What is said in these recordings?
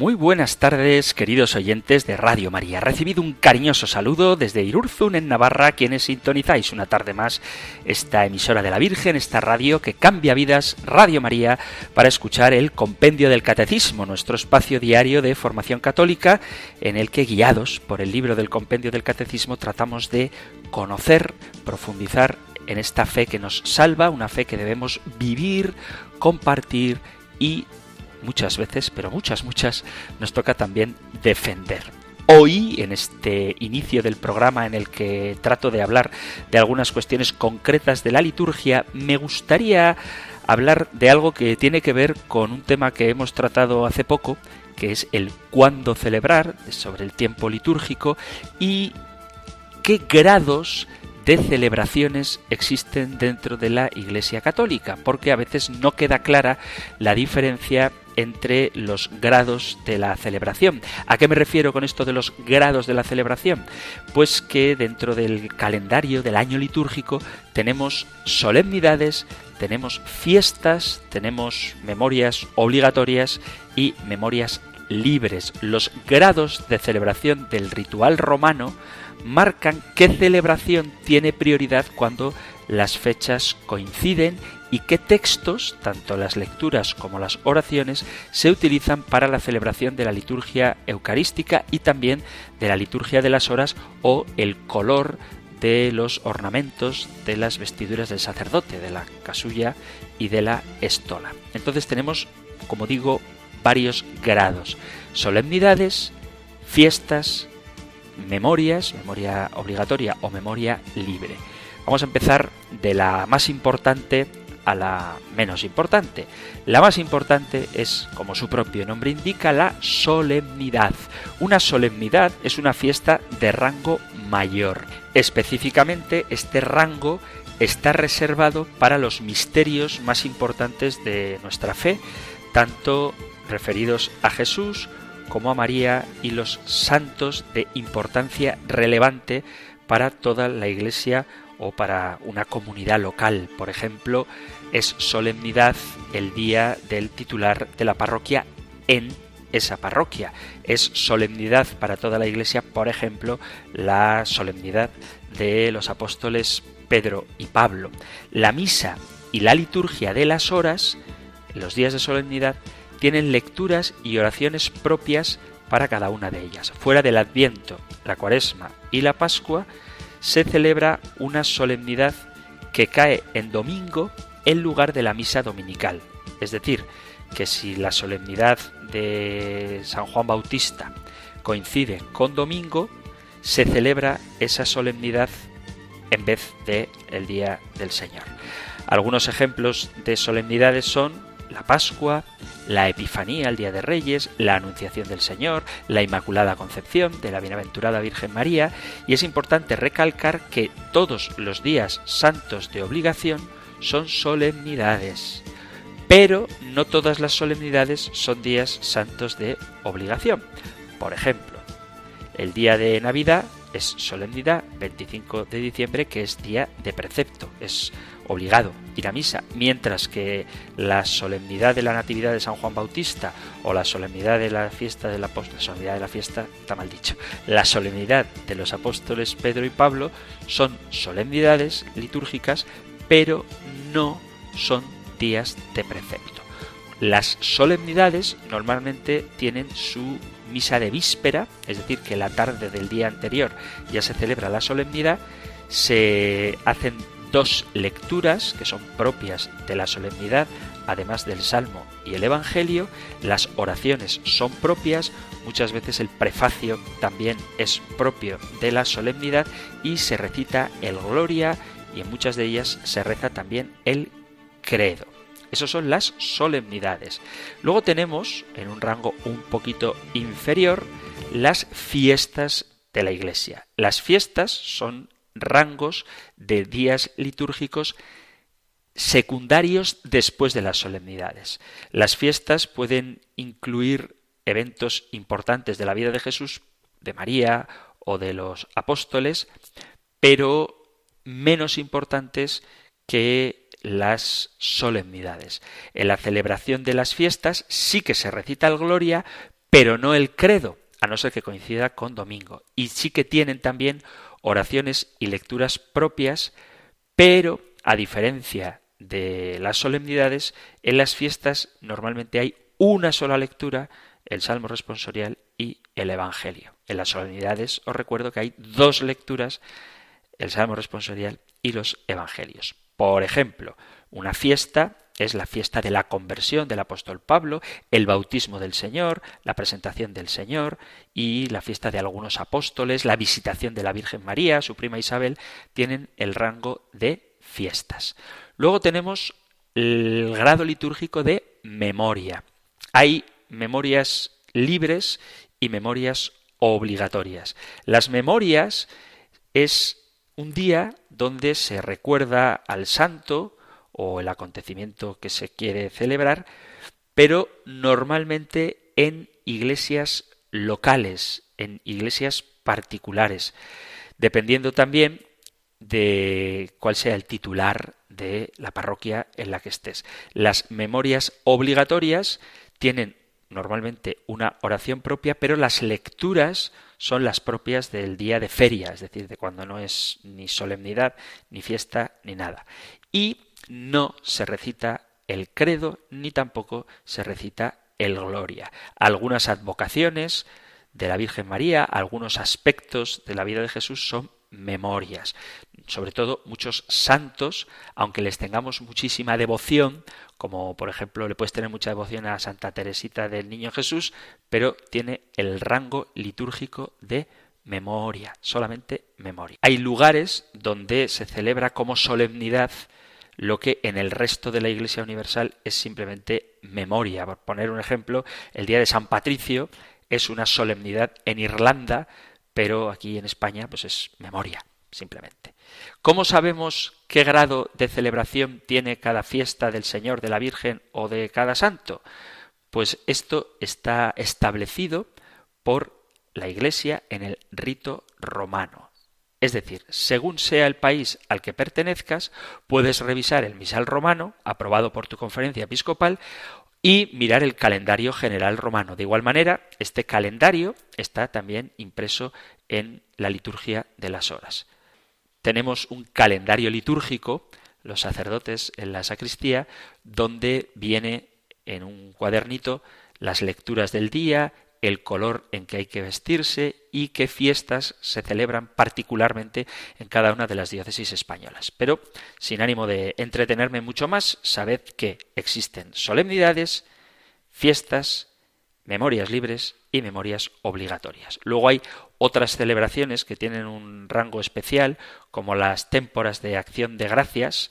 Muy buenas tardes, queridos oyentes de Radio María. Recibido un cariñoso saludo desde Irurzun, en Navarra, quienes sintonizáis una tarde más esta emisora de la Virgen, esta radio que cambia vidas, Radio María, para escuchar el Compendio del Catecismo, nuestro espacio diario de formación católica, en el que, guiados por el libro del Compendio del Catecismo, tratamos de conocer, profundizar en esta fe que nos salva, una fe que debemos vivir, compartir y muchas veces, pero muchas, muchas, nos toca también defender. Hoy, en este inicio del programa en el que trato de hablar de algunas cuestiones concretas de la liturgia, me gustaría hablar de algo que tiene que ver con un tema que hemos tratado hace poco, que es el cuándo celebrar, sobre el tiempo litúrgico, y qué grados de celebraciones existen dentro de la Iglesia Católica, porque a veces no queda clara la diferencia entre los grados de la celebración. ¿A qué me refiero con esto de los grados de la celebración? Pues que dentro del calendario del año litúrgico tenemos solemnidades, tenemos fiestas, tenemos memorias obligatorias y memorias libres. Los grados de celebración del ritual romano marcan qué celebración tiene prioridad cuando las fechas coinciden y qué textos, tanto las lecturas como las oraciones, se utilizan para la celebración de la liturgia eucarística y también de la liturgia de las horas o el color de los ornamentos de las vestiduras del sacerdote, de la casulla y de la estola. Entonces tenemos, como digo, varios grados, solemnidades, fiestas, memorias, memoria obligatoria o memoria libre. Vamos a empezar de la más importante a la menos importante. La más importante es, como su propio nombre indica, la solemnidad. Una solemnidad es una fiesta de rango mayor. Específicamente, este rango está reservado para los misterios más importantes de nuestra fe, tanto referidos a Jesús como a María y los santos de importancia relevante para toda la Iglesia o para una comunidad local. Por ejemplo, es solemnidad el día del titular de la parroquia en esa parroquia. Es solemnidad para toda la Iglesia, por ejemplo, la solemnidad de los apóstoles Pedro y Pablo. La misa y la liturgia de las horas, los días de solemnidad, tienen lecturas y oraciones propias para cada una de ellas. Fuera del Adviento, la Cuaresma y la Pascua, se celebra una solemnidad que cae en domingo en lugar de la misa dominical. Es decir, que si la solemnidad de San Juan Bautista coincide con domingo, se celebra esa solemnidad en vez de el día del Señor. Algunos ejemplos de solemnidades son la Pascua, la Epifanía, el Día de Reyes, la Anunciación del Señor, la Inmaculada Concepción de la Bienaventurada Virgen María, y es importante recalcar que todos los días santos de obligación son solemnidades, pero no todas las solemnidades son días santos de obligación. Por ejemplo, el día de Navidad es solemnidad, 25 de diciembre, que es día de precepto, es obligado ir a misa, mientras que la solemnidad de la Natividad de San Juan Bautista o la solemnidad de la fiesta del apóstol, solemnidad de la fiesta está mal dicho, la solemnidad de los apóstoles Pedro y Pablo son solemnidades litúrgicas, pero no son días de precepto. Las solemnidades normalmente tienen su misa de víspera, es decir, que la tarde del día anterior ya se celebra la solemnidad, se hacen dos lecturas que son propias de la solemnidad, además del Salmo y el Evangelio, las oraciones son propias, muchas veces el prefacio también es propio de la solemnidad y se recita el Gloria y en muchas de ellas se reza también el Credo. Esas son las solemnidades. Luego tenemos, en un rango un poquito inferior, las fiestas de la Iglesia. Las fiestas son rangos de días litúrgicos secundarios después de las solemnidades. Las fiestas pueden incluir eventos importantes de la vida de Jesús, de María o de los apóstoles, pero menos importantes que las solemnidades. En la celebración de las fiestas sí que se recita el Gloria, pero no el credo, a no ser que coincida con domingo. Y sí que tienen también oraciones y lecturas propias, pero a diferencia de las solemnidades, en las fiestas normalmente hay una sola lectura, el Salmo responsorial y el Evangelio. En las solemnidades os recuerdo que hay dos lecturas, el Salmo responsorial y los Evangelios. Por ejemplo, una fiesta es la fiesta de la conversión del apóstol Pablo, el bautismo del Señor, la presentación del Señor y la fiesta de algunos apóstoles, la visitación de la Virgen María, su prima Isabel, tienen el rango de fiestas. Luego tenemos el grado litúrgico de memoria. Hay memorias libres y memorias obligatorias. Las memorias es un día donde se recuerda al santo o el acontecimiento que se quiere celebrar, pero normalmente en iglesias locales, en iglesias particulares, dependiendo también de cuál sea el titular de la parroquia en la que estés. Las memorias obligatorias tienen normalmente una oración propia, pero las lecturas son las propias del día de feria, es decir, de cuando no es ni solemnidad, ni fiesta, ni nada. Y no se recita el credo, ni tampoco se recita el gloria. Algunas advocaciones de la Virgen María, algunos aspectos de la vida de Jesús son memorias. Sobre todo muchos santos, aunque les tengamos muchísima devoción, como por ejemplo le puedes tener mucha devoción a Santa Teresita del Niño Jesús, pero tiene el rango litúrgico de memoria, solamente memoria. Hay lugares donde se celebra como solemnidad lo que en el resto de la Iglesia Universal es simplemente memoria. Por poner un ejemplo, el día de San Patricio es una solemnidad en Irlanda, pero aquí en España pues es memoria, simplemente. ¿Cómo sabemos qué grado de celebración tiene cada fiesta del Señor, de la Virgen o de cada santo? Pues esto está establecido por la Iglesia en el rito romano. Es decir, según sea el país al que pertenezcas, puedes revisar el misal romano, aprobado por tu conferencia episcopal, y mirar el calendario general romano. De igual manera, este calendario está también impreso en la liturgia de las horas. Tenemos un calendario litúrgico, los sacerdotes en la sacristía, donde viene en un cuadernito las lecturas del día, el color en que hay que vestirse y qué fiestas se celebran particularmente en cada una de las diócesis españolas. Pero, sin ánimo de entretenerme mucho más, sabed que existen solemnidades, fiestas, memorias libres y memorias obligatorias. Luego hay otras celebraciones que tienen un rango especial, como las témporas de acción de gracias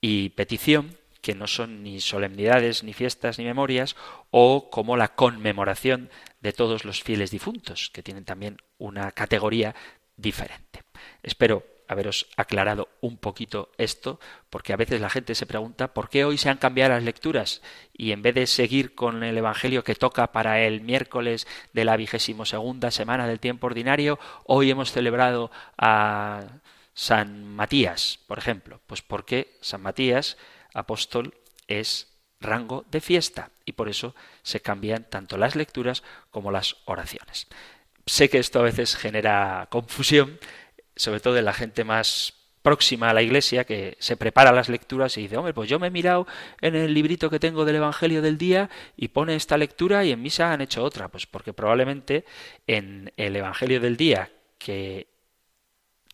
y petición, que no son ni solemnidades, ni fiestas, ni memorias, o como la conmemoración de todos los fieles difuntos, que tienen también una categoría diferente. Espero haberos aclarado un poquito esto, porque a veces la gente se pregunta por qué hoy se han cambiado las lecturas y en vez de seguir con el Evangelio que toca para el miércoles de la vigésimo segunda semana del tiempo ordinario, hoy hemos celebrado a San Matías, por ejemplo. Pues porque San Matías apóstol es rango de fiesta y por eso se cambian tanto las lecturas como las oraciones. Sé que esto a veces genera confusión, sobre todo en la gente más próxima a la iglesia que se prepara las lecturas y dice, hombre, pues yo me he mirado en el librito que tengo del Evangelio del día y pone esta lectura y en misa han hecho otra, pues porque probablemente en el Evangelio del día que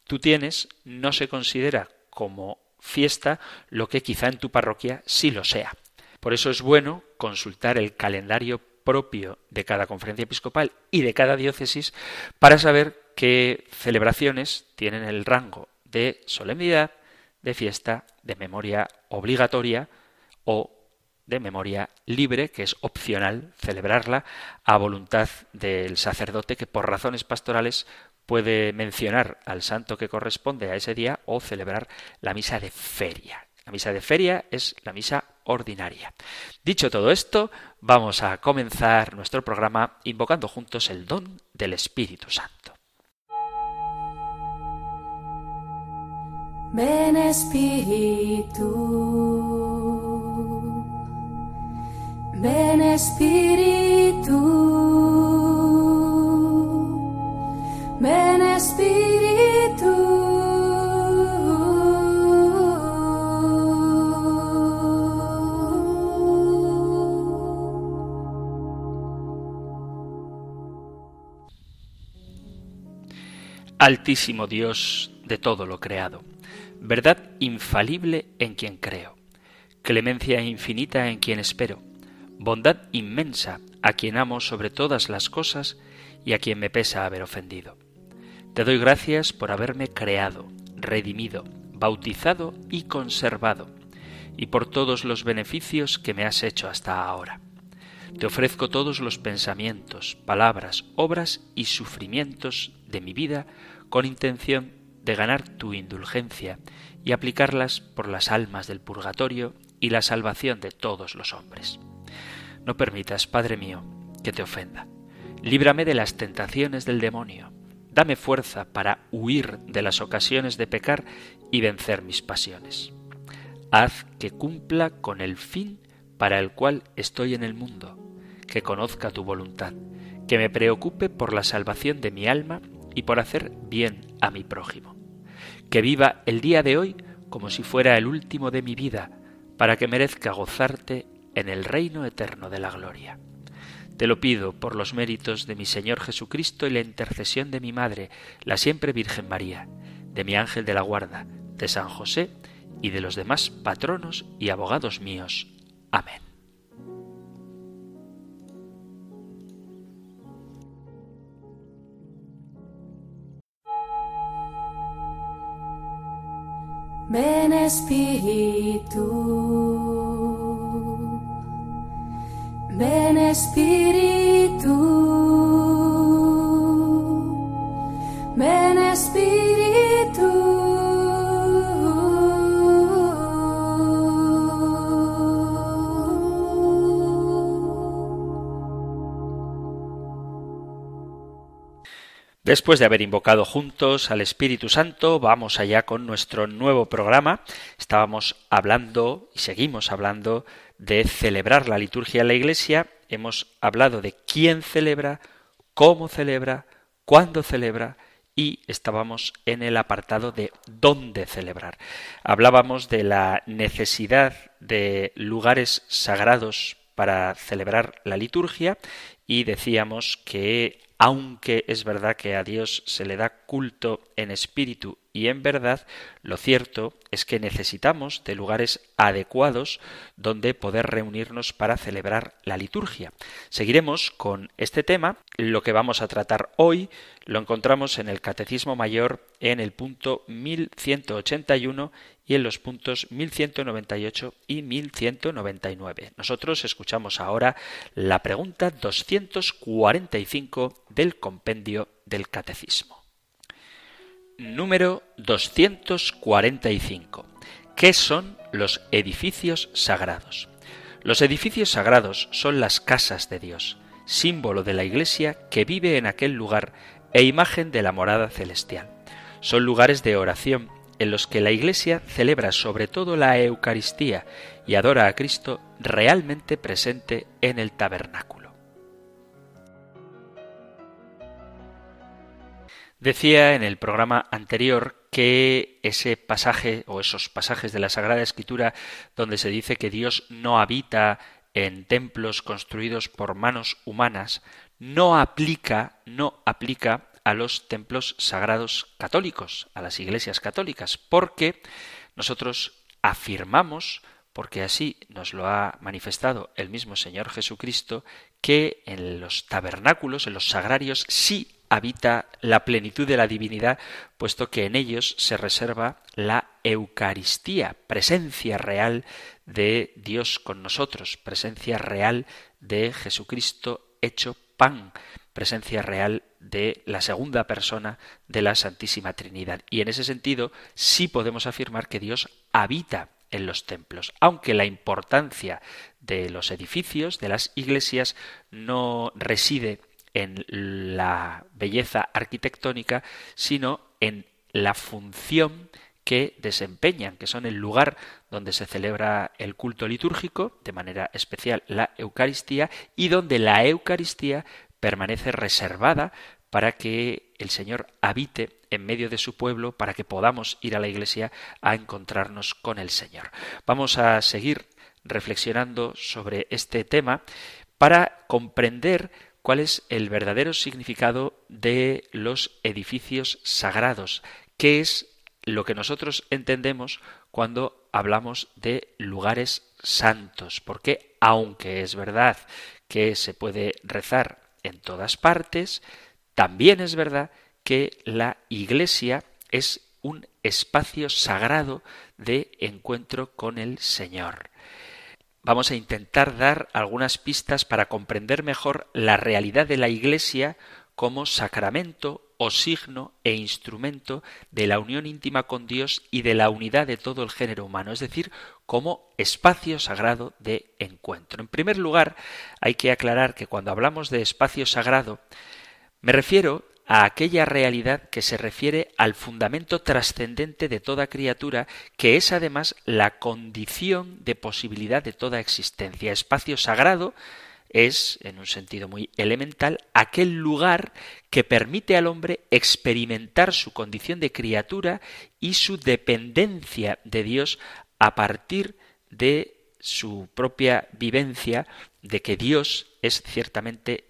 tú tienes no se considera como fiesta lo que quizá en tu parroquia sí lo sea. Por eso es bueno consultar el calendario propio de cada conferencia episcopal y de cada diócesis para saber qué celebraciones tienen el rango de solemnidad, de fiesta, de memoria obligatoria o de memoria libre, que es opcional celebrarla a voluntad del sacerdote que por razones pastorales puede mencionar al santo que corresponde a ese día o celebrar la misa de feria. La misa de feria es la misa ordinaria. Dicho todo esto, vamos a comenzar nuestro programa invocando juntos el don del Espíritu Santo. Ven Espíritu, ven Espíritu. Altísimo Dios de todo lo creado verdad infalible en quien creo, clemencia infinita en quien espero, bondad inmensa a quien amo sobre todas las cosas y a quien me pesa haber ofendido. Te doy gracias por haberme creado, redimido, bautizado y conservado, y por todos los beneficios que me has hecho hasta ahora. Te ofrezco todos los pensamientos, palabras, obras y sufrimientos de mi vida con intención de ganar tu indulgencia y aplicarlas por las almas del purgatorio y la salvación de todos los hombres. No permitas, Padre mío, que te ofenda. Líbrame de las tentaciones del demonio. Dame fuerza para huir de las ocasiones de pecar y vencer mis pasiones. Haz que cumpla con el fin para el cual estoy en el mundo, que conozca tu voluntad, que me preocupe por la salvación de mi alma y por hacer bien a mi prójimo que viva el día de hoy como si fuera el último de mi vida, para que merezca gozarte en el reino eterno de la gloria. Te lo pido por los méritos de mi Señor Jesucristo y la intercesión de mi Madre, la siempre Virgen María, de mi ángel de la guarda, de San José y de los demás patronos y abogados míos. Amén. Ven Espíritu, ven Espíritu, ven Espíritu. Después de haber invocado juntos al Espíritu Santo, vamos allá con nuestro nuevo programa. Estábamos hablando y seguimos hablando de celebrar la liturgia en la Iglesia. Hemos hablado de quién celebra, cómo celebra, cuándo celebra y estábamos en el apartado de dónde celebrar. Hablábamos de la necesidad de lugares sagrados para celebrar la liturgia y decíamos que aunque es verdad que a Dios se le da culto en espíritu y en verdad, lo cierto es que necesitamos de lugares adecuados donde poder reunirnos para celebrar la liturgia. Seguiremos con este tema. Lo que vamos a tratar hoy lo encontramos en el Catecismo Mayor en el punto 1181 y en los puntos 1198 y 1199. Nosotros escuchamos ahora la pregunta 245 del compendio del Catecismo. Número 245. ¿Qué son los edificios sagrados? Los edificios sagrados son las casas de Dios, símbolo de la Iglesia que vive en aquel lugar e imagen de la morada celestial. Son lugares de oración en los que la Iglesia celebra sobre todo la Eucaristía y adora a Cristo realmente presente en el tabernáculo. Decía en el programa anterior que ese pasaje o esos pasajes de la Sagrada Escritura donde se dice que Dios no habita en templos construidos por manos humanas no aplica no aplica a los templos sagrados católicos, a las iglesias católicas, porque nosotros afirmamos, porque así nos lo ha manifestado el mismo Señor Jesucristo, que en los tabernáculos, en los sagrarios, sí habita la plenitud de la divinidad, puesto que en ellos se reserva la Eucaristía, presencia real de Dios con nosotros, presencia real de Jesucristo hecho pan, presencia real de la segunda persona de la Santísima Trinidad. Y en ese sentido sí podemos afirmar que Dios habita en los templos, aunque la importancia de los edificios, de las iglesias, no reside en la belleza arquitectónica, sino en la función que desempeñan, que son el lugar donde se celebra el culto litúrgico, de manera especial la Eucaristía, y donde la Eucaristía permanece reservada para que el Señor habite en medio de su pueblo, para que podamos ir a la iglesia a encontrarnos con el Señor. Vamos a seguir reflexionando sobre este tema para comprender cuál es el verdadero significado de los edificios sagrados, qué es lo que nosotros entendemos cuando hablamos de lugares santos, porque aunque es verdad que se puede rezar en todas partes, también es verdad que la iglesia es un espacio sagrado de encuentro con el Señor. Vamos a intentar dar algunas pistas para comprender mejor la realidad de la iglesia como sacramento o signo e instrumento de la unión íntima con Dios y de la unidad de todo el género humano, es decir, como espacio sagrado de encuentro. En primer lugar, hay que aclarar que cuando hablamos de espacio sagrado, me refiero a aquella realidad que se refiere al fundamento trascendente de toda criatura, que es además la condición de posibilidad de toda existencia. Espacio sagrado es, en un sentido muy elemental, aquel lugar que permite al hombre experimentar su condición de criatura y su dependencia de Dios a partir de su propia vivencia de que Dios es ciertamente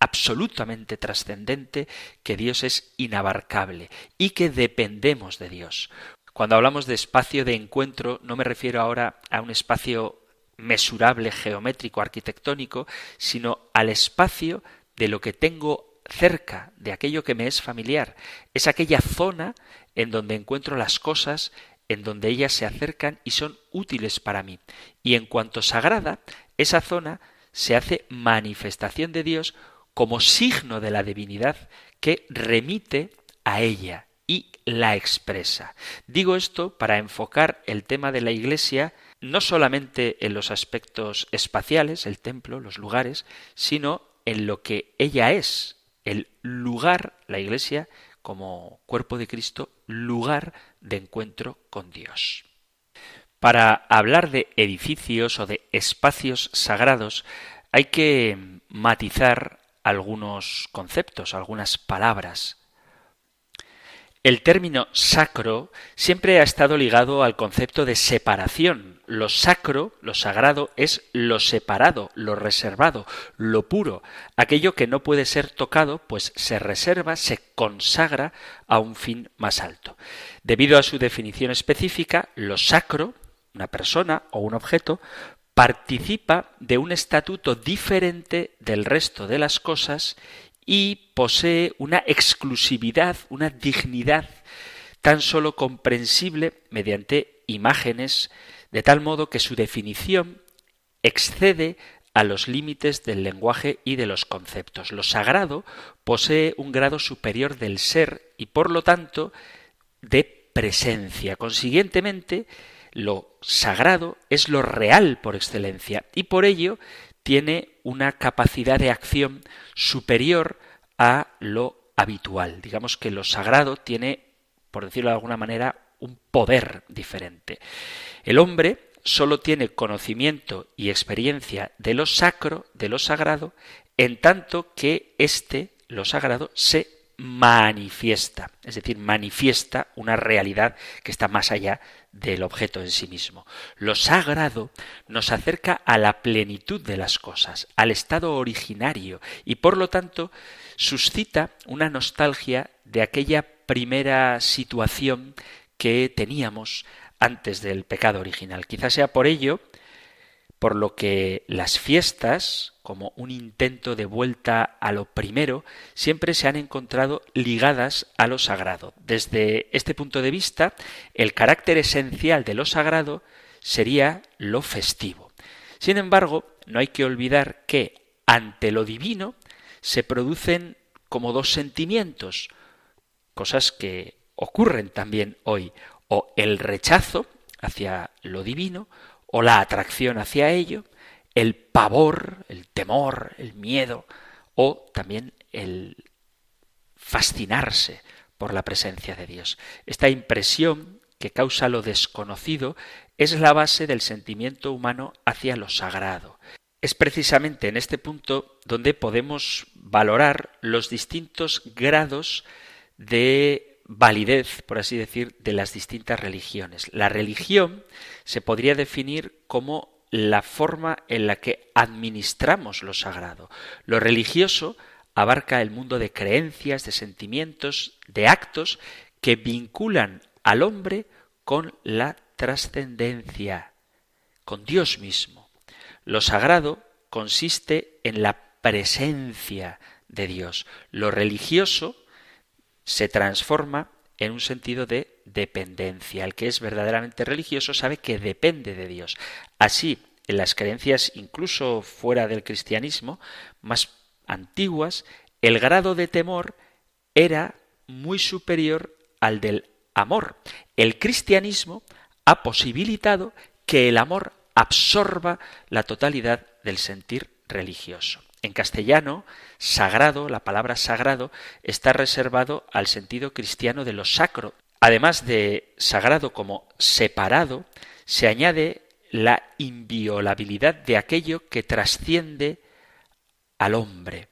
absolutamente trascendente, que Dios es inabarcable y que dependemos de Dios. Cuando hablamos de espacio de encuentro, no me refiero ahora a un espacio mesurable, geométrico, arquitectónico, sino al espacio de lo que tengo cerca, de aquello que me es familiar. Es aquella zona en donde encuentro las cosas, en donde ellas se acercan y son útiles para mí. Y en cuanto sagrada, esa zona se hace manifestación de Dios como signo de la divinidad que remite a ella y la expresa. Digo esto para enfocar el tema de la Iglesia no solamente en los aspectos espaciales, el templo, los lugares, sino en lo que ella es, el lugar, la iglesia, como cuerpo de Cristo, lugar de encuentro con Dios. Para hablar de edificios o de espacios sagrados hay que matizar algunos conceptos, algunas palabras. El término sacro siempre ha estado ligado al concepto de separación. Lo sacro, lo sagrado, es lo separado, lo reservado, lo puro, aquello que no puede ser tocado, pues se reserva, se consagra a un fin más alto. Debido a su definición específica, lo sacro, una persona o un objeto, participa de un estatuto diferente del resto de las cosas y posee una exclusividad, una dignidad tan solo comprensible mediante imágenes, de tal modo que su definición excede a los límites del lenguaje y de los conceptos. Lo sagrado posee un grado superior del ser y por lo tanto de presencia. Consiguientemente, lo sagrado es lo real por excelencia y por ello tiene una capacidad de acción superior a lo habitual. Digamos que lo sagrado tiene, por decirlo de alguna manera, un poder diferente. El hombre solo tiene conocimiento y experiencia de lo sacro, de lo sagrado, en tanto que éste, lo sagrado, se manifiesta, es decir, manifiesta una realidad que está más allá del objeto en sí mismo. Lo sagrado nos acerca a la plenitud de las cosas, al estado originario, y por lo tanto suscita una nostalgia de aquella primera situación que teníamos antes del pecado original. Quizás sea por ello por lo que las fiestas, como un intento de vuelta a lo primero, siempre se han encontrado ligadas a lo sagrado. Desde este punto de vista, el carácter esencial de lo sagrado sería lo festivo. Sin embargo, no hay que olvidar que ante lo divino se producen como dos sentimientos, cosas que ocurren también hoy, o el rechazo hacia lo divino, o la atracción hacia ello, el pavor, el temor, el miedo, o también el fascinarse por la presencia de Dios. Esta impresión que causa lo desconocido es la base del sentimiento humano hacia lo sagrado. Es precisamente en este punto donde podemos valorar los distintos grados de validez, por así decir, de las distintas religiones. La religión se podría definir como la forma en la que administramos lo sagrado. Lo religioso abarca el mundo de creencias, de sentimientos, de actos que vinculan al hombre con la trascendencia, con Dios mismo. Lo sagrado consiste en la presencia de Dios. Lo religioso se transforma en un sentido de dependencia. El que es verdaderamente religioso sabe que depende de Dios. Así, en las creencias incluso fuera del cristianismo, más antiguas, el grado de temor era muy superior al del amor. El cristianismo ha posibilitado que el amor absorba la totalidad del sentir religioso. En castellano, sagrado, la palabra sagrado, está reservado al sentido cristiano de lo sacro. Además de sagrado como separado, se añade la inviolabilidad de aquello que trasciende al hombre.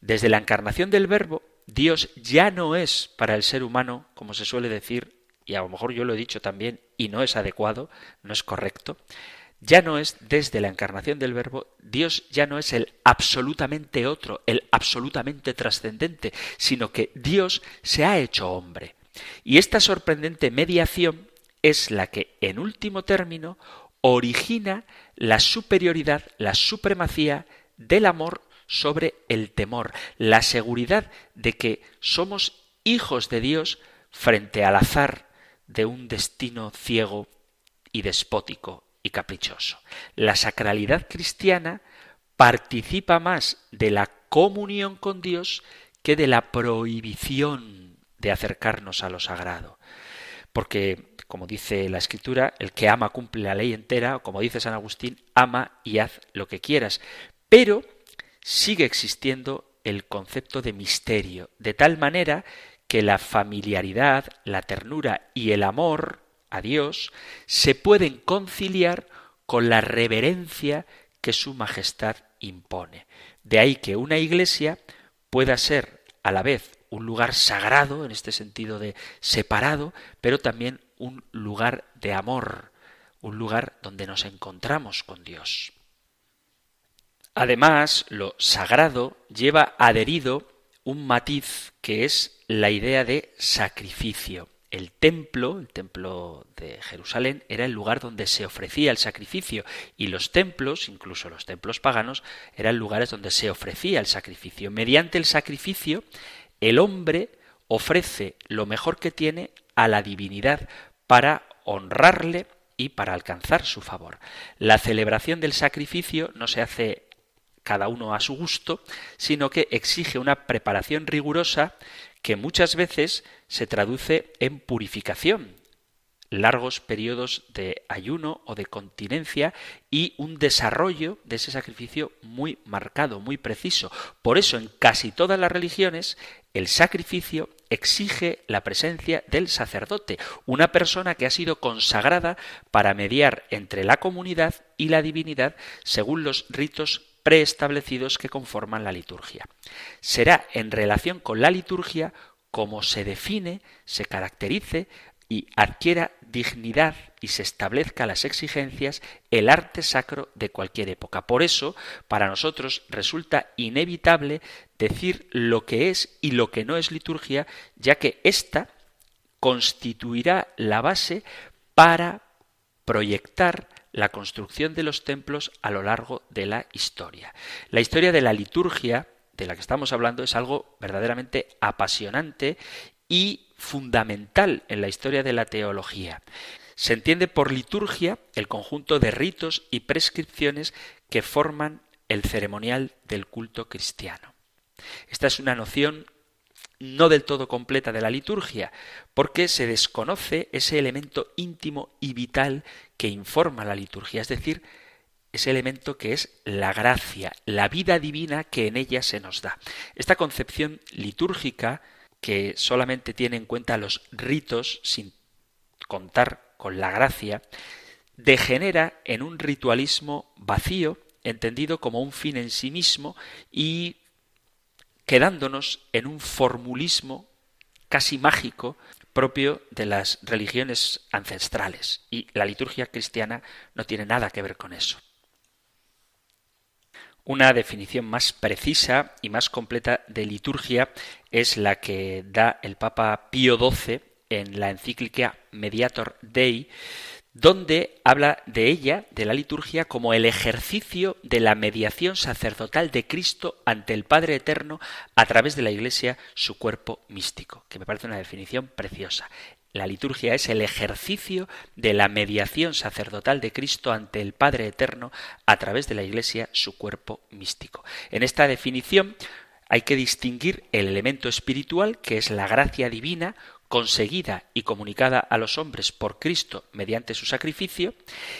Desde la encarnación del Verbo, Dios ya no es para el ser humano, como se suele decir, y a lo mejor yo lo he dicho también, y no es adecuado, no es correcto, ya no es desde la encarnación del Verbo, Dios ya no es el absolutamente otro, el absolutamente trascendente, sino que Dios se ha hecho hombre. Y esta sorprendente mediación es la que, en último término, origina la superioridad, la supremacía del amor sobre el temor, la seguridad de que somos hijos de Dios frente al azar de un destino ciego y despótico y caprichoso. La sacralidad cristiana participa más de la comunión con Dios que de la prohibición de acercarnos a lo sagrado. Porque, como dice la Escritura, el que ama cumple la ley entera, o como dice San Agustín, ama y haz lo que quieras. Pero sigue existiendo el concepto de misterio, de tal manera que la familiaridad, la ternura y el amor a Dios se pueden conciliar con la reverencia que su majestad impone. De ahí que una iglesia pueda ser a la vez un lugar sagrado, en este sentido de separado, pero también un lugar de amor, un lugar donde nos encontramos con Dios. Además, lo sagrado lleva adherido un matiz que es la idea de sacrificio. El templo, el templo de Jerusalén, era el lugar donde se ofrecía el sacrificio y los templos, incluso los templos paganos, eran lugares donde se ofrecía el sacrificio. Mediante el sacrificio, el hombre ofrece lo mejor que tiene a la divinidad para honrarle y para alcanzar su favor. La celebración del sacrificio no se hace cada uno a su gusto, sino que exige una preparación rigurosa que muchas veces se traduce en purificación, largos periodos de ayuno o de continencia y un desarrollo de ese sacrificio muy marcado, muy preciso. Por eso en casi todas las religiones el sacrificio exige la presencia del sacerdote, una persona que ha sido consagrada para mediar entre la comunidad y la divinidad según los ritos preestablecidos que conforman la liturgia. Será en relación con la liturgia como se define, se caracterice y adquiera dignidad y se establezca las exigencias el arte sacro de cualquier época. Por eso, para nosotros resulta inevitable decir lo que es y lo que no es liturgia, ya que ésta constituirá la base para proyectar la construcción de los templos a lo largo de la historia. La historia de la liturgia de la que estamos hablando es algo verdaderamente apasionante y fundamental en la historia de la teología. Se entiende por liturgia el conjunto de ritos y prescripciones que forman el ceremonial del culto cristiano. Esta es una noción no del todo completa de la liturgia, porque se desconoce ese elemento íntimo y vital que informa la liturgia, es decir, ese elemento que es la gracia, la vida divina que en ella se nos da. Esta concepción litúrgica, que solamente tiene en cuenta los ritos sin contar con la gracia, degenera en un ritualismo vacío, entendido como un fin en sí mismo y quedándonos en un formulismo casi mágico propio de las religiones ancestrales. Y la liturgia cristiana no tiene nada que ver con eso. Una definición más precisa y más completa de liturgia es la que da el Papa Pío XII en la encíclica Mediator Dei, donde habla de ella, de la liturgia, como el ejercicio de la mediación sacerdotal de Cristo ante el Padre Eterno a través de la Iglesia, su cuerpo místico, que me parece una definición preciosa. La liturgia es el ejercicio de la mediación sacerdotal de Cristo ante el Padre Eterno a través de la Iglesia, su cuerpo místico. En esta definición hay que distinguir el elemento espiritual, que es la gracia divina, conseguida y comunicada a los hombres por Cristo mediante su sacrificio,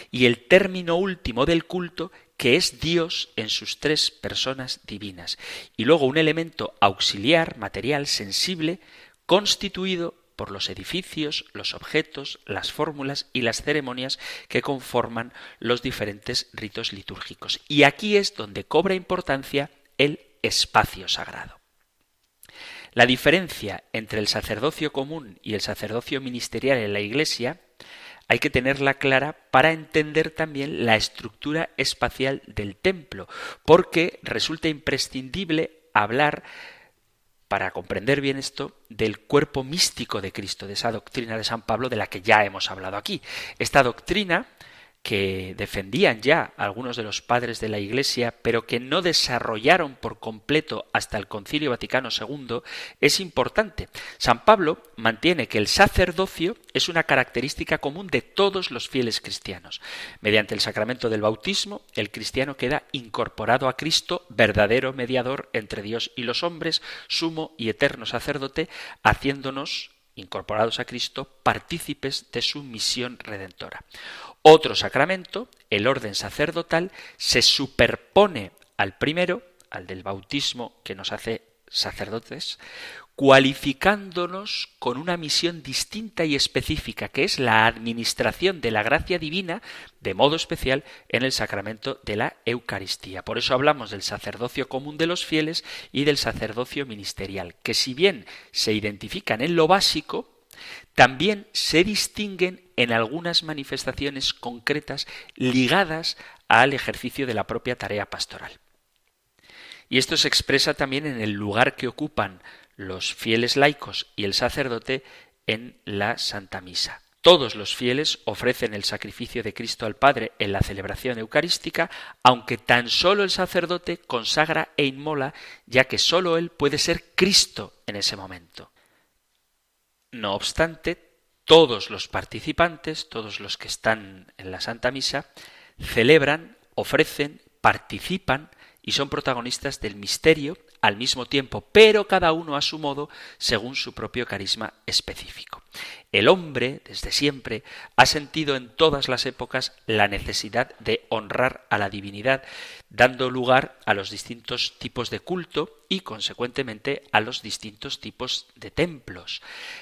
y el término último del culto, que es Dios en sus tres personas divinas, y luego un elemento auxiliar, material, sensible, constituido por los edificios, los objetos, las fórmulas y las ceremonias que conforman los diferentes ritos litúrgicos. Y aquí es donde cobra importancia el espacio sagrado. La diferencia entre el sacerdocio común y el sacerdocio ministerial en la Iglesia hay que tenerla clara para entender también la estructura espacial del templo, porque resulta imprescindible hablar para comprender bien esto, del cuerpo místico de Cristo, de esa doctrina de San Pablo de la que ya hemos hablado aquí. Esta doctrina que defendían ya algunos de los padres de la Iglesia, pero que no desarrollaron por completo hasta el Concilio Vaticano II, es importante. San Pablo mantiene que el sacerdocio es una característica común de todos los fieles cristianos. Mediante el sacramento del bautismo, el cristiano queda incorporado a Cristo, verdadero mediador entre Dios y los hombres, sumo y eterno sacerdote, haciéndonos incorporados a Cristo, partícipes de su misión redentora. Otro sacramento, el orden sacerdotal, se superpone al primero, al del bautismo que nos hace sacerdotes, cualificándonos con una misión distinta y específica, que es la administración de la gracia divina, de modo especial en el sacramento de la Eucaristía. Por eso hablamos del sacerdocio común de los fieles y del sacerdocio ministerial, que si bien se identifican en lo básico, también se distinguen en algunas manifestaciones concretas ligadas al ejercicio de la propia tarea pastoral. Y esto se expresa también en el lugar que ocupan los fieles laicos y el sacerdote en la Santa Misa. Todos los fieles ofrecen el sacrificio de Cristo al Padre en la celebración eucarística, aunque tan solo el sacerdote consagra e inmola, ya que sólo él puede ser Cristo en ese momento. No obstante, todos los participantes, todos los que están en la Santa Misa, celebran, ofrecen, participan y son protagonistas del misterio al mismo tiempo, pero cada uno a su modo, según su propio carisma específico. El hombre, desde siempre, ha sentido en todas las épocas la necesidad de honrar a la divinidad, dando lugar a los distintos tipos de culto y, consecuentemente, a los distintos tipos de templos.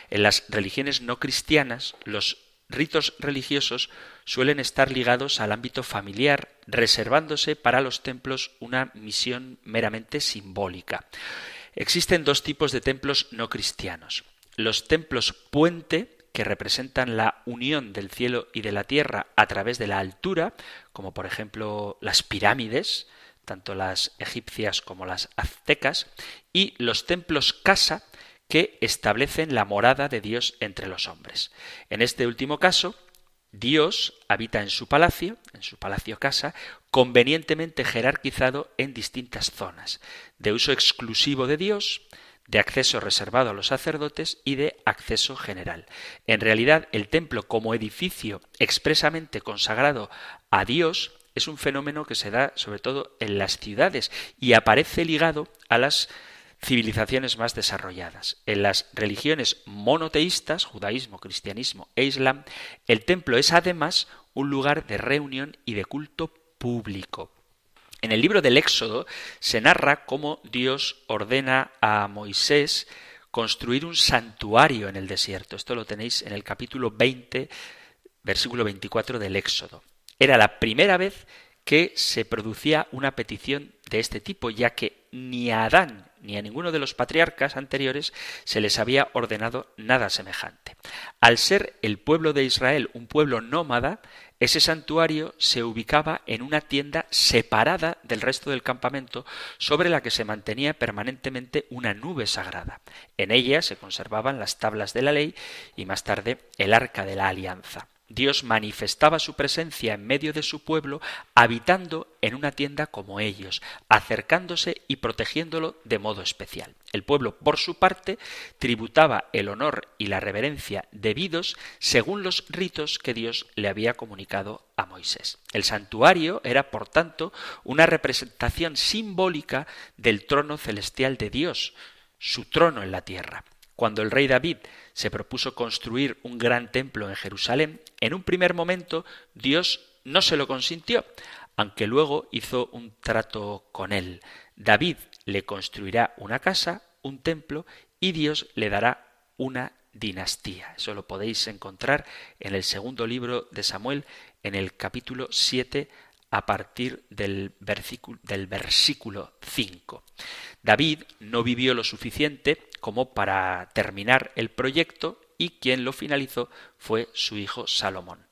En las religiones no cristianas, los ritos religiosos suelen estar ligados al ámbito familiar, reservándose para los templos una misión meramente simbólica. Existen dos tipos de templos no cristianos. Los templos puente, que representan la unión del cielo y de la tierra a través de la altura, como por ejemplo las pirámides, tanto las egipcias como las aztecas, y los templos casa, que establecen la morada de Dios entre los hombres. En este último caso, Dios habita en su palacio, en su palacio casa, convenientemente jerarquizado en distintas zonas, de uso exclusivo de Dios, de acceso reservado a los sacerdotes y de acceso general. En realidad, el templo como edificio expresamente consagrado a Dios es un fenómeno que se da sobre todo en las ciudades y aparece ligado a las civilizaciones más desarrolladas. En las religiones monoteístas, judaísmo, cristianismo e islam, el templo es además un lugar de reunión y de culto público. En el libro del Éxodo se narra cómo Dios ordena a Moisés construir un santuario en el desierto. Esto lo tenéis en el capítulo 20, versículo 24 del Éxodo. Era la primera vez que se producía una petición de este tipo, ya que ni Adán ni a ninguno de los patriarcas anteriores se les había ordenado nada semejante. Al ser el pueblo de Israel un pueblo nómada, ese santuario se ubicaba en una tienda separada del resto del campamento sobre la que se mantenía permanentemente una nube sagrada. En ella se conservaban las tablas de la ley y más tarde el arca de la alianza. Dios manifestaba su presencia en medio de su pueblo, habitando en una tienda como ellos, acercándose y protegiéndolo de modo especial. El pueblo, por su parte, tributaba el honor y la reverencia debidos según los ritos que Dios le había comunicado a Moisés. El santuario era, por tanto, una representación simbólica del trono celestial de Dios, su trono en la tierra. Cuando el rey David se propuso construir un gran templo en Jerusalén, en un primer momento Dios no se lo consintió, aunque luego hizo un trato con él. David le construirá una casa, un templo, y Dios le dará una dinastía. Eso lo podéis encontrar en el segundo libro de Samuel, en el capítulo 7, a partir del versículo, del versículo 5. David no vivió lo suficiente como para terminar el proyecto y quien lo finalizó fue su hijo Salomón.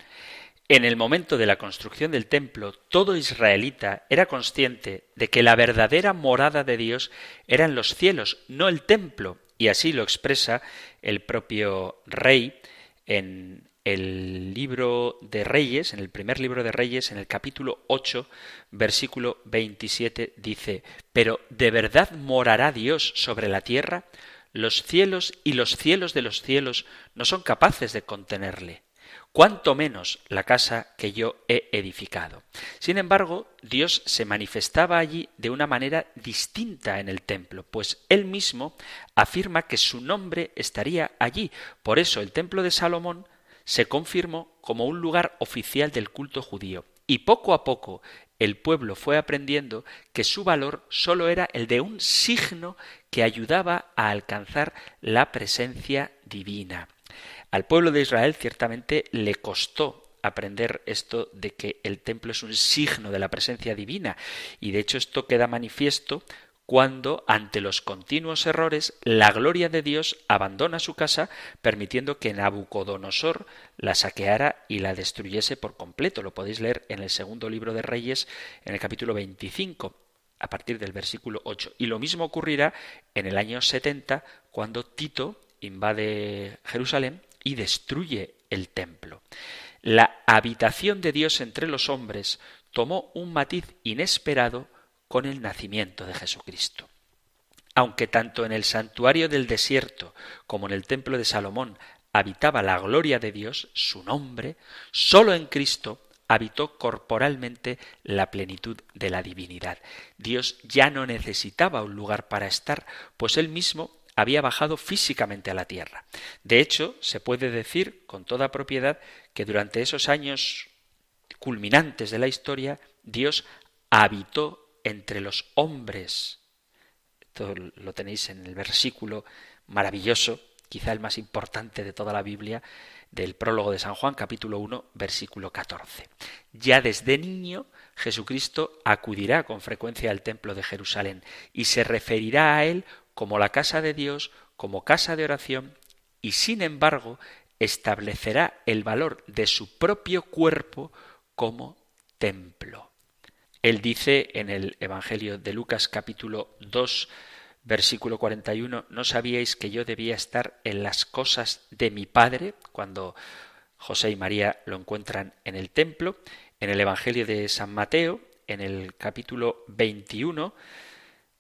En el momento de la construcción del templo, todo israelita era consciente de que la verdadera morada de Dios era en los cielos, no el templo, y así lo expresa el propio rey en el libro de Reyes, en el primer libro de Reyes, en el capítulo 8, versículo 27, dice, Pero ¿de verdad morará Dios sobre la tierra? Los cielos y los cielos de los cielos no son capaces de contenerle cuanto menos la casa que yo he edificado. Sin embargo, Dios se manifestaba allí de una manera distinta en el templo, pues él mismo afirma que su nombre estaría allí. Por eso el templo de Salomón se confirmó como un lugar oficial del culto judío. Y poco a poco el pueblo fue aprendiendo que su valor sólo era el de un signo que ayudaba a alcanzar la presencia divina. Al pueblo de Israel ciertamente le costó aprender esto de que el templo es un signo de la presencia divina y de hecho esto queda manifiesto cuando, ante los continuos errores, la gloria de Dios abandona su casa, permitiendo que Nabucodonosor la saqueara y la destruyese por completo. Lo podéis leer en el segundo libro de Reyes, en el capítulo 25, a partir del versículo 8. Y lo mismo ocurrirá en el año 70, cuando Tito invade Jerusalén y destruye el templo. La habitación de Dios entre los hombres tomó un matiz inesperado con el nacimiento de Jesucristo. Aunque tanto en el santuario del desierto como en el templo de Salomón habitaba la gloria de Dios, su nombre, sólo en Cristo habitó corporalmente la plenitud de la divinidad. Dios ya no necesitaba un lugar para estar, pues él mismo había bajado físicamente a la tierra. De hecho, se puede decir con toda propiedad que durante esos años culminantes de la historia, Dios habitó entre los hombres. Esto lo tenéis en el versículo maravilloso, quizá el más importante de toda la Biblia, del prólogo de San Juan, capítulo 1, versículo 14. Ya desde niño Jesucristo acudirá con frecuencia al templo de Jerusalén y se referirá a él como la casa de Dios, como casa de oración, y sin embargo establecerá el valor de su propio cuerpo como templo. Él dice en el Evangelio de Lucas capítulo 2 versículo 41, ¿no sabíais que yo debía estar en las cosas de mi Padre? Cuando José y María lo encuentran en el templo. En el Evangelio de San Mateo, en el capítulo 21,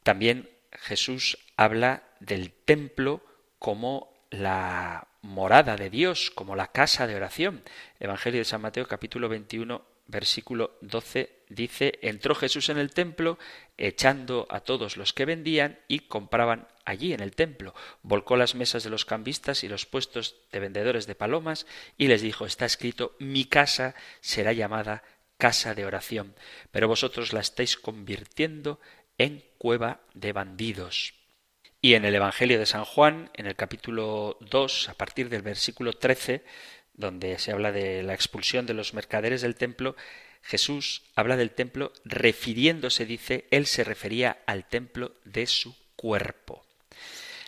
también Jesús habla del templo como la morada de Dios, como la casa de oración. Evangelio de San Mateo capítulo 21 versículo 12 dice, entró Jesús en el templo, echando a todos los que vendían y compraban allí en el templo. Volcó las mesas de los cambistas y los puestos de vendedores de palomas y les dijo, está escrito, mi casa será llamada casa de oración, pero vosotros la estáis convirtiendo en cueva de bandidos. Y en el Evangelio de San Juan, en el capítulo 2, a partir del versículo 13, donde se habla de la expulsión de los mercaderes del templo, Jesús habla del templo refiriéndose, dice, él se refería al templo de su cuerpo.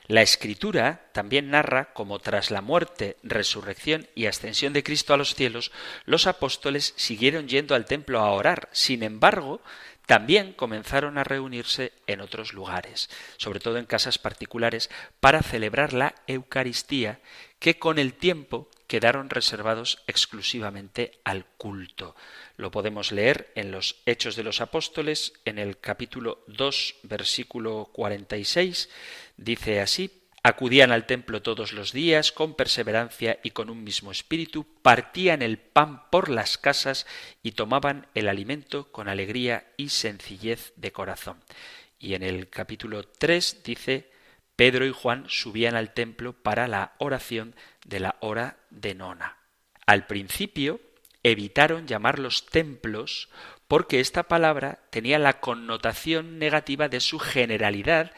La escritura también narra cómo tras la muerte, resurrección y ascensión de Cristo a los cielos, los apóstoles siguieron yendo al templo a orar. Sin embargo, también comenzaron a reunirse en otros lugares, sobre todo en casas particulares, para celebrar la Eucaristía, que con el tiempo quedaron reservados exclusivamente al culto. Lo podemos leer en los Hechos de los Apóstoles, en el capítulo 2, versículo 46. Dice así, Acudían al templo todos los días con perseverancia y con un mismo espíritu, partían el pan por las casas y tomaban el alimento con alegría y sencillez de corazón. Y en el capítulo 3 dice, Pedro y Juan subían al templo para la oración de la hora de nona. Al principio evitaron llamar los templos porque esta palabra tenía la connotación negativa de su generalidad,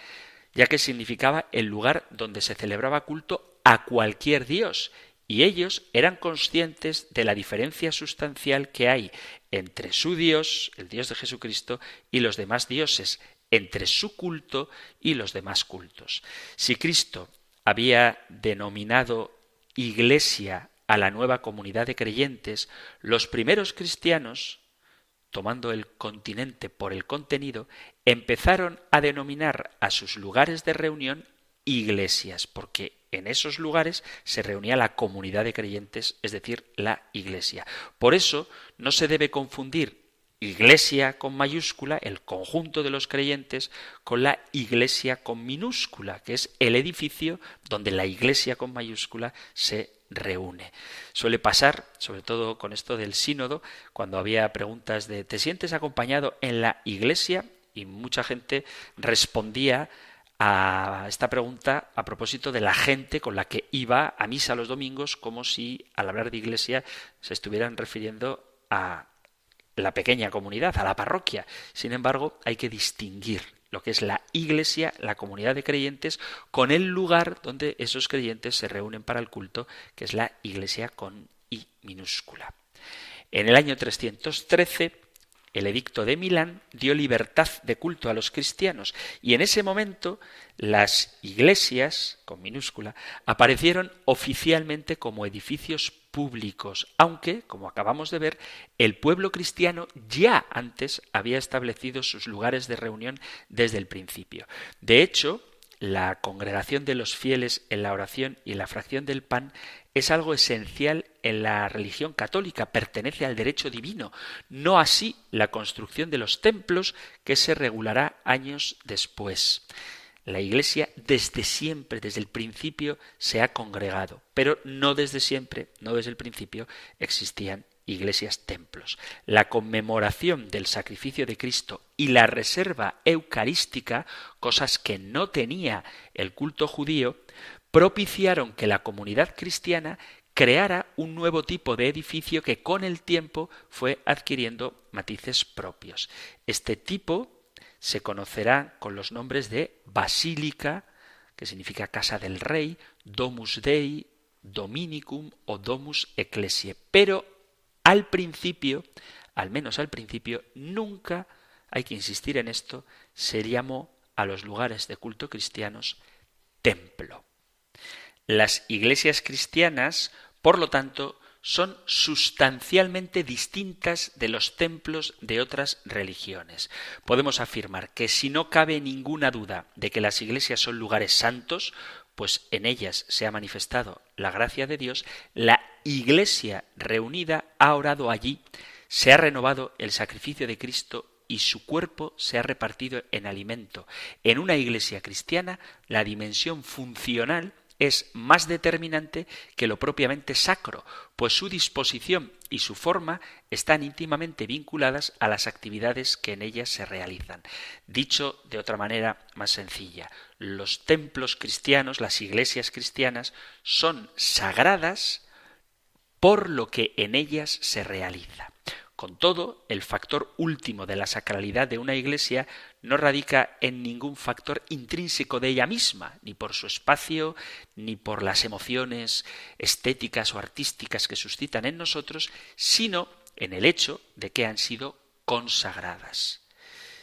ya que significaba el lugar donde se celebraba culto a cualquier dios, y ellos eran conscientes de la diferencia sustancial que hay entre su Dios, el Dios de Jesucristo, y los demás dioses, entre su culto y los demás cultos. Si Cristo había denominado iglesia a la nueva comunidad de creyentes, los primeros cristianos, tomando el continente por el contenido, empezaron a denominar a sus lugares de reunión iglesias, porque en esos lugares se reunía la comunidad de creyentes, es decir, la iglesia. Por eso no se debe confundir iglesia con mayúscula, el conjunto de los creyentes, con la iglesia con minúscula, que es el edificio donde la iglesia con mayúscula se reúne. Suele pasar, sobre todo con esto del sínodo, cuando había preguntas de ¿te sientes acompañado en la iglesia? Y mucha gente respondía a esta pregunta a propósito de la gente con la que iba a misa los domingos, como si al hablar de iglesia se estuvieran refiriendo a la pequeña comunidad, a la parroquia. Sin embargo, hay que distinguir lo que es la iglesia, la comunidad de creyentes, con el lugar donde esos creyentes se reúnen para el culto, que es la iglesia con I minúscula. En el año 313, el edicto de Milán dio libertad de culto a los cristianos y en ese momento las iglesias, con minúscula, aparecieron oficialmente como edificios públicos, aunque, como acabamos de ver, el pueblo cristiano ya antes había establecido sus lugares de reunión desde el principio. De hecho, la congregación de los fieles en la oración y la fracción del pan es algo esencial en la religión católica, pertenece al derecho divino, no así la construcción de los templos que se regulará años después. La Iglesia desde siempre, desde el principio, se ha congregado, pero no desde siempre, no desde el principio, existían iglesias templos. La conmemoración del sacrificio de Cristo y la reserva eucarística, cosas que no tenía el culto judío, propiciaron que la comunidad cristiana creara un nuevo tipo de edificio que con el tiempo fue adquiriendo matices propios. Este tipo se conocerá con los nombres de basílica, que significa casa del rey, domus dei, dominicum o domus ecclesiae. Pero al principio, al menos al principio, nunca, hay que insistir en esto, se llamó a los lugares de culto cristianos templo. Las iglesias cristianas, por lo tanto, son sustancialmente distintas de los templos de otras religiones. Podemos afirmar que si no cabe ninguna duda de que las iglesias son lugares santos, pues en ellas se ha manifestado la gracia de Dios, la iglesia reunida ha orado allí, se ha renovado el sacrificio de Cristo y su cuerpo se ha repartido en alimento. En una iglesia cristiana, la dimensión funcional es más determinante que lo propiamente sacro, pues su disposición y su forma están íntimamente vinculadas a las actividades que en ellas se realizan. Dicho de otra manera más sencilla, los templos cristianos, las iglesias cristianas, son sagradas por lo que en ellas se realiza. Con todo, el factor último de la sacralidad de una iglesia no radica en ningún factor intrínseco de ella misma, ni por su espacio, ni por las emociones estéticas o artísticas que suscitan en nosotros, sino en el hecho de que han sido consagradas.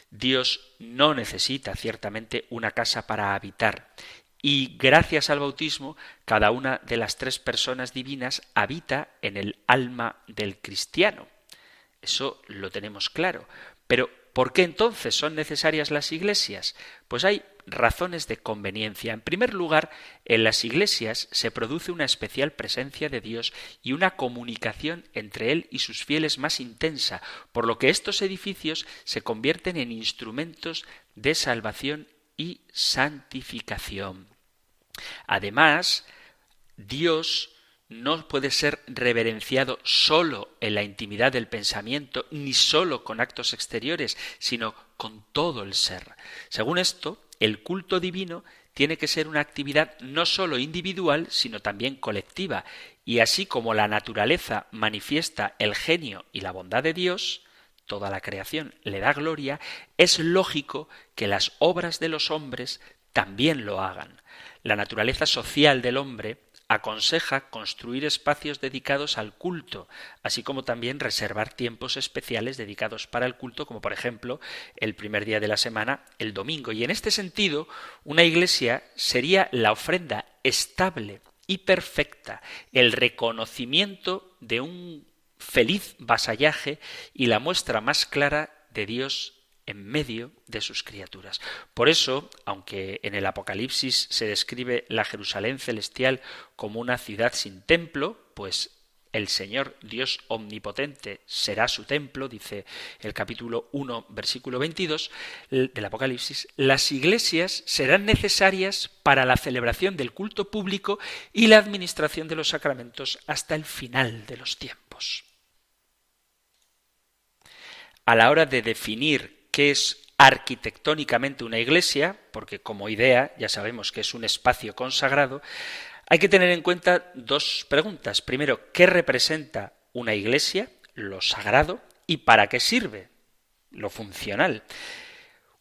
Dios no necesita ciertamente una casa para habitar, y gracias al bautismo cada una de las tres personas divinas habita en el alma del cristiano. Eso lo tenemos claro. Pero ¿por qué entonces son necesarias las iglesias? Pues hay razones de conveniencia. En primer lugar, en las iglesias se produce una especial presencia de Dios y una comunicación entre Él y sus fieles más intensa, por lo que estos edificios se convierten en instrumentos de salvación y santificación. Además, Dios no puede ser reverenciado sólo en la intimidad del pensamiento, ni sólo con actos exteriores, sino con todo el ser. Según esto, el culto divino tiene que ser una actividad no sólo individual, sino también colectiva, y así como la naturaleza manifiesta el genio y la bondad de Dios, toda la creación le da gloria, es lógico que las obras de los hombres también lo hagan. La naturaleza social del hombre aconseja construir espacios dedicados al culto, así como también reservar tiempos especiales dedicados para el culto, como por ejemplo el primer día de la semana, el domingo. Y en este sentido, una iglesia sería la ofrenda estable y perfecta, el reconocimiento de un feliz vasallaje y la muestra más clara de Dios en medio de sus criaturas. Por eso, aunque en el Apocalipsis se describe la Jerusalén celestial como una ciudad sin templo, pues el Señor Dios omnipotente será su templo, dice el capítulo 1, versículo 22 del Apocalipsis, las iglesias serán necesarias para la celebración del culto público y la administración de los sacramentos hasta el final de los tiempos. A la hora de definir qué es arquitectónicamente una iglesia, porque como idea ya sabemos que es un espacio consagrado, hay que tener en cuenta dos preguntas. Primero, ¿qué representa una iglesia? Lo sagrado. ¿Y para qué sirve? Lo funcional.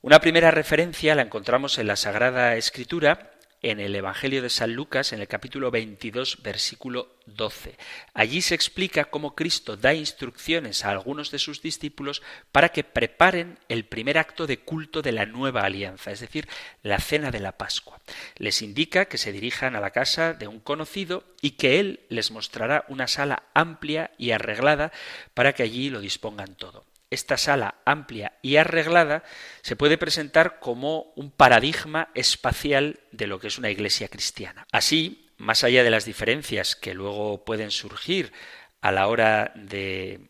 Una primera referencia la encontramos en la Sagrada Escritura en el Evangelio de San Lucas, en el capítulo 22, versículo 12. Allí se explica cómo Cristo da instrucciones a algunos de sus discípulos para que preparen el primer acto de culto de la nueva alianza, es decir, la cena de la Pascua. Les indica que se dirijan a la casa de un conocido y que él les mostrará una sala amplia y arreglada para que allí lo dispongan todo esta sala amplia y arreglada se puede presentar como un paradigma espacial de lo que es una iglesia cristiana. Así, más allá de las diferencias que luego pueden surgir a la hora de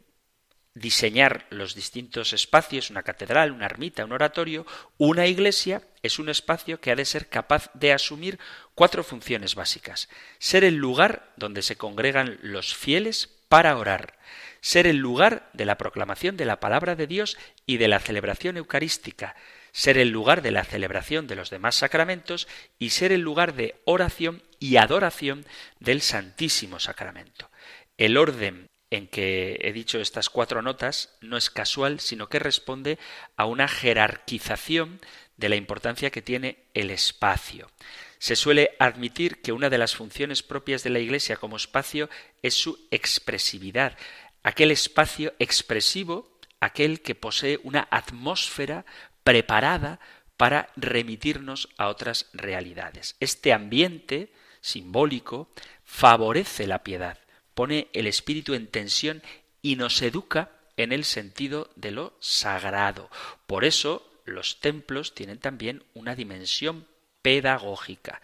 diseñar los distintos espacios, una catedral, una ermita, un oratorio, una iglesia es un espacio que ha de ser capaz de asumir cuatro funciones básicas. Ser el lugar donde se congregan los fieles para orar, ser el lugar de la proclamación de la palabra de Dios y de la celebración eucarística, ser el lugar de la celebración de los demás sacramentos y ser el lugar de oración y adoración del Santísimo Sacramento. El orden en que he dicho estas cuatro notas no es casual, sino que responde a una jerarquización de la importancia que tiene el espacio. Se suele admitir que una de las funciones propias de la Iglesia como espacio es su expresividad, aquel espacio expresivo, aquel que posee una atmósfera preparada para remitirnos a otras realidades. Este ambiente simbólico favorece la piedad, pone el espíritu en tensión y nos educa en el sentido de lo sagrado. Por eso los templos tienen también una dimensión pedagógica.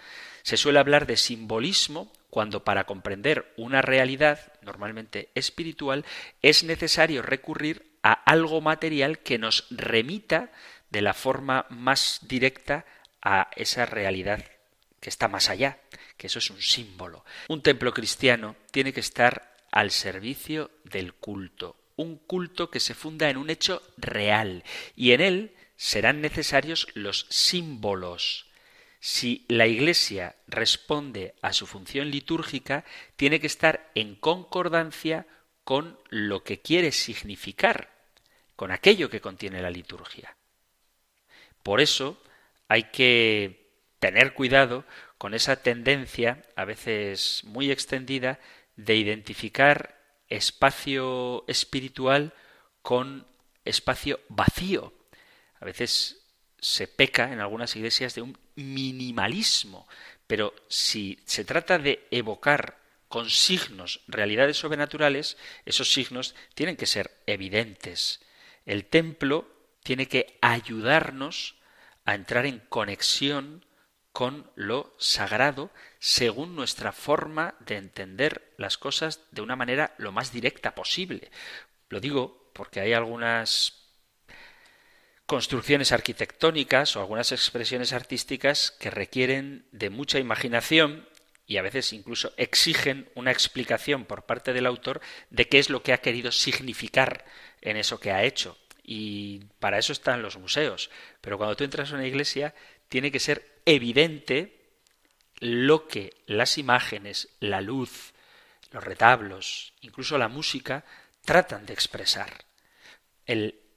Se suele hablar de simbolismo cuando para comprender una realidad, normalmente espiritual, es necesario recurrir a algo material que nos remita de la forma más directa a esa realidad que está más allá, que eso es un símbolo. Un templo cristiano tiene que estar al servicio del culto, un culto que se funda en un hecho real, y en él serán necesarios los símbolos, si la Iglesia responde a su función litúrgica, tiene que estar en concordancia con lo que quiere significar, con aquello que contiene la liturgia. Por eso hay que tener cuidado con esa tendencia, a veces muy extendida, de identificar espacio espiritual con espacio vacío. A veces se peca en algunas iglesias de un minimalismo, pero si se trata de evocar con signos realidades sobrenaturales, esos signos tienen que ser evidentes. El templo tiene que ayudarnos a entrar en conexión con lo sagrado según nuestra forma de entender las cosas de una manera lo más directa posible. Lo digo porque hay algunas construcciones arquitectónicas o algunas expresiones artísticas que requieren de mucha imaginación y a veces incluso exigen una explicación por parte del autor de qué es lo que ha querido significar en eso que ha hecho. Y para eso están los museos. Pero cuando tú entras a una iglesia tiene que ser evidente lo que las imágenes, la luz, los retablos, incluso la música, tratan de expresar. El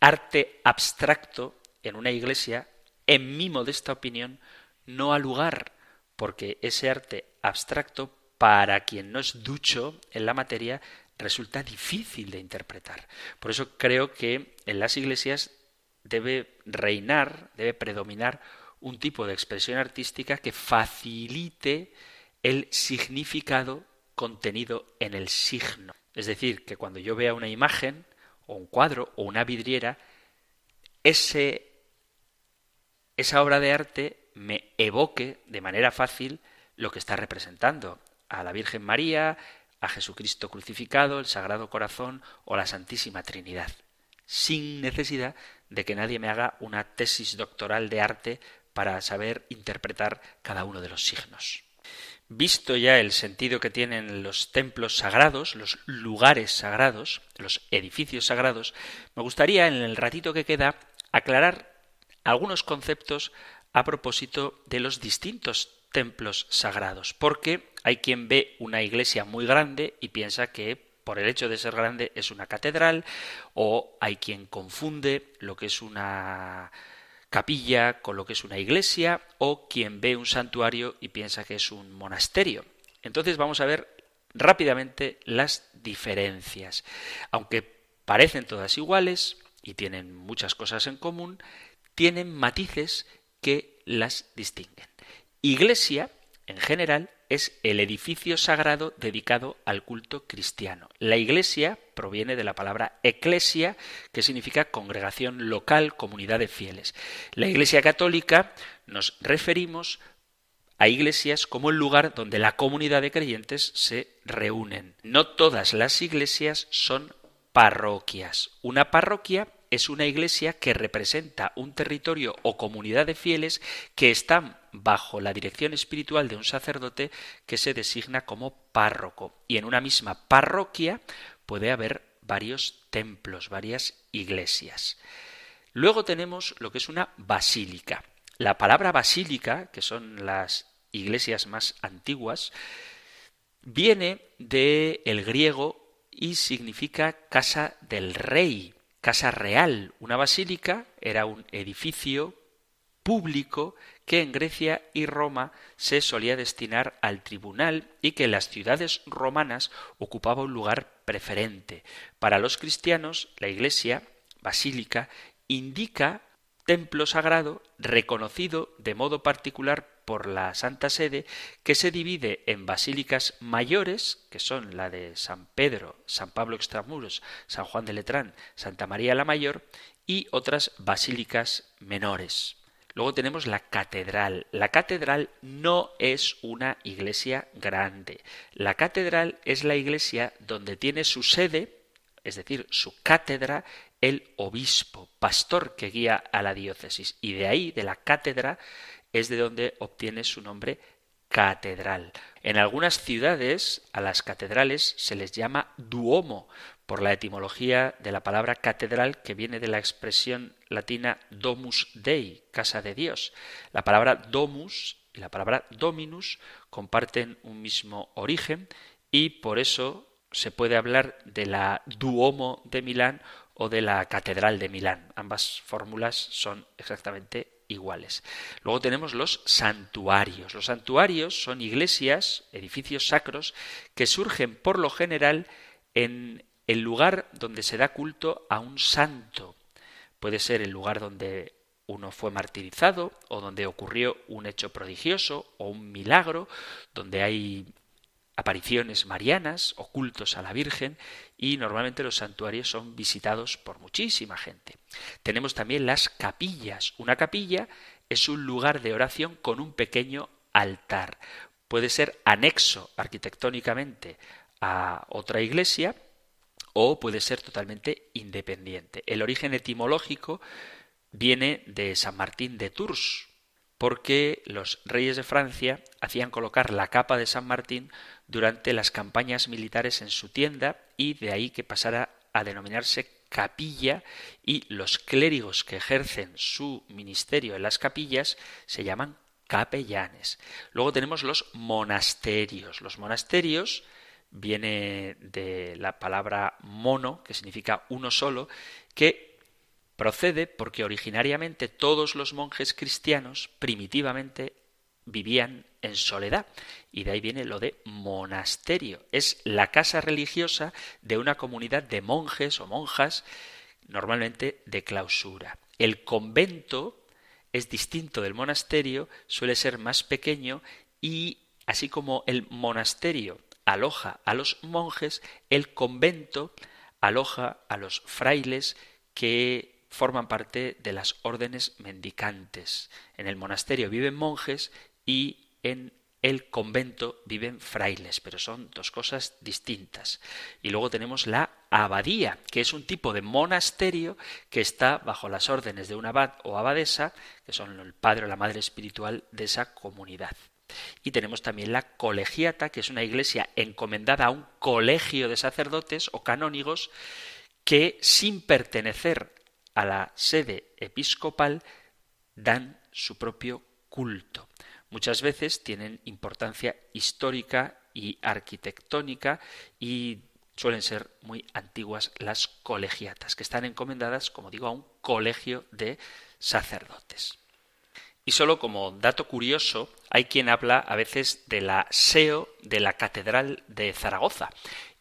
arte abstracto en una iglesia, en mi modesta opinión, no ha lugar, porque ese arte abstracto, para quien no es ducho en la materia, resulta difícil de interpretar. Por eso creo que en las iglesias debe reinar, debe predominar un tipo de expresión artística que facilite el significado contenido en el signo. Es decir, que cuando yo vea una imagen, o un cuadro, o una vidriera, ese, esa obra de arte me evoque de manera fácil lo que está representando. A la Virgen María, a Jesucristo crucificado, el Sagrado Corazón o la Santísima Trinidad, sin necesidad de que nadie me haga una tesis doctoral de arte para saber interpretar cada uno de los signos. Visto ya el sentido que tienen los templos sagrados, los lugares sagrados, los edificios sagrados, me gustaría en el ratito que queda aclarar algunos conceptos a propósito de los distintos templos sagrados, porque hay quien ve una iglesia muy grande y piensa que por el hecho de ser grande es una catedral, o hay quien confunde lo que es una capilla con lo que es una iglesia o quien ve un santuario y piensa que es un monasterio. Entonces vamos a ver rápidamente las diferencias. Aunque parecen todas iguales y tienen muchas cosas en común, tienen matices que las distinguen. Iglesia, en general, es el edificio sagrado dedicado al culto cristiano. La iglesia proviene de la palabra eclesia, que significa congregación local, comunidad de fieles. La iglesia católica nos referimos a iglesias como el lugar donde la comunidad de creyentes se reúnen. No todas las iglesias son parroquias. Una parroquia es una iglesia que representa un territorio o comunidad de fieles que están bajo la dirección espiritual de un sacerdote que se designa como párroco. Y en una misma parroquia puede haber varios templos, varias iglesias. Luego tenemos lo que es una basílica. La palabra basílica, que son las iglesias más antiguas, viene del el griego y significa casa del rey, casa real. Una basílica era un edificio público que en Grecia y Roma se solía destinar al tribunal y que en las ciudades romanas ocupaba un lugar preferente. Para los cristianos, la iglesia, basílica, indica templo sagrado reconocido de modo particular por la Santa Sede, que se divide en basílicas mayores, que son la de San Pedro, San Pablo Extramuros, San Juan de Letrán, Santa María la Mayor, y otras basílicas menores. Luego tenemos la catedral. La catedral no es una iglesia grande. La catedral es la iglesia donde tiene su sede, es decir, su cátedra, el obispo, pastor que guía a la diócesis. Y de ahí, de la cátedra, es de donde obtiene su nombre catedral. En algunas ciudades a las catedrales se les llama duomo, por la etimología de la palabra catedral que viene de la expresión latina domus dei, casa de Dios. La palabra domus y la palabra dominus comparten un mismo origen y por eso se puede hablar de la Duomo de Milán o de la Catedral de Milán. Ambas fórmulas son exactamente iguales. Luego tenemos los santuarios. Los santuarios son iglesias, edificios sacros, que surgen por lo general en el lugar donde se da culto a un santo. Puede ser el lugar donde uno fue martirizado o donde ocurrió un hecho prodigioso o un milagro, donde hay apariciones marianas, ocultos a la Virgen, y normalmente los santuarios son visitados por muchísima gente. Tenemos también las capillas. Una capilla es un lugar de oración con un pequeño altar. Puede ser anexo arquitectónicamente a otra iglesia o puede ser totalmente independiente. El origen etimológico viene de San Martín de Tours, porque los reyes de Francia hacían colocar la capa de San Martín durante las campañas militares en su tienda y de ahí que pasara a denominarse capilla y los clérigos que ejercen su ministerio en las capillas se llaman capellanes. Luego tenemos los monasterios. Los monasterios viene de la palabra mono, que significa uno solo, que Procede porque originariamente todos los monjes cristianos primitivamente vivían en soledad y de ahí viene lo de monasterio. Es la casa religiosa de una comunidad de monjes o monjas normalmente de clausura. El convento es distinto del monasterio, suele ser más pequeño y así como el monasterio aloja a los monjes, el convento aloja a los frailes que forman parte de las órdenes mendicantes. En el monasterio viven monjes y en el convento viven frailes, pero son dos cosas distintas. Y luego tenemos la abadía, que es un tipo de monasterio que está bajo las órdenes de un abad o abadesa, que son el padre o la madre espiritual de esa comunidad. Y tenemos también la colegiata, que es una iglesia encomendada a un colegio de sacerdotes o canónigos que, sin pertenecer a la sede episcopal dan su propio culto. Muchas veces tienen importancia histórica y arquitectónica y suelen ser muy antiguas las colegiatas, que están encomendadas, como digo, a un colegio de sacerdotes. Y solo como dato curioso, hay quien habla a veces de la SEO de la Catedral de Zaragoza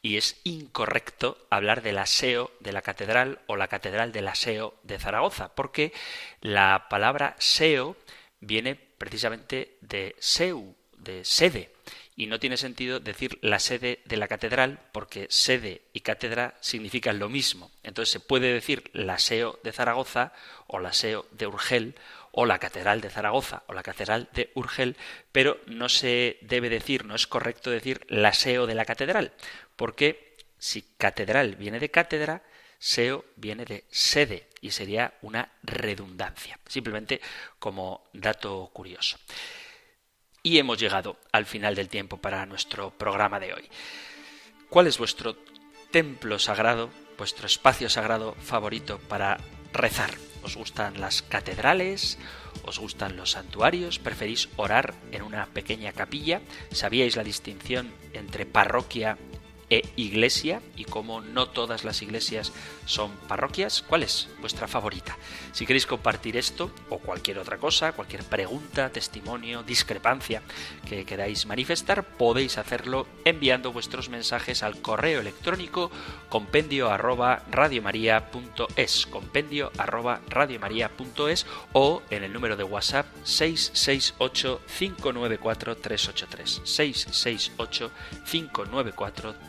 y es incorrecto hablar del aseo de la catedral o la catedral del aseo de Zaragoza, porque la palabra seo viene precisamente de seu, de sede, y no tiene sentido decir la sede de la catedral porque sede y cátedra significan lo mismo. Entonces se puede decir la SEO de Zaragoza o la SEO de Urgel o la Catedral de Zaragoza o la Catedral de Urgel, pero no se debe decir, no es correcto decir la SEO de la catedral, porque si catedral viene de cátedra, SEO viene de sede y sería una redundancia, simplemente como dato curioso. Y hemos llegado al final del tiempo para nuestro programa de hoy. ¿Cuál es vuestro templo sagrado, vuestro espacio sagrado favorito para rezar? ¿Os gustan las catedrales? ¿Os gustan los santuarios? ¿Preferís orar en una pequeña capilla? ¿Sabíais la distinción entre parroquia e iglesia y como no todas las iglesias son parroquias, ¿cuál es vuestra favorita? Si queréis compartir esto o cualquier otra cosa, cualquier pregunta, testimonio, discrepancia que queráis manifestar, podéis hacerlo enviando vuestros mensajes al correo electrónico compendio arroba radiomaria.es compendio arroba radiomaria.es o en el número de WhatsApp 668 594 383 668 594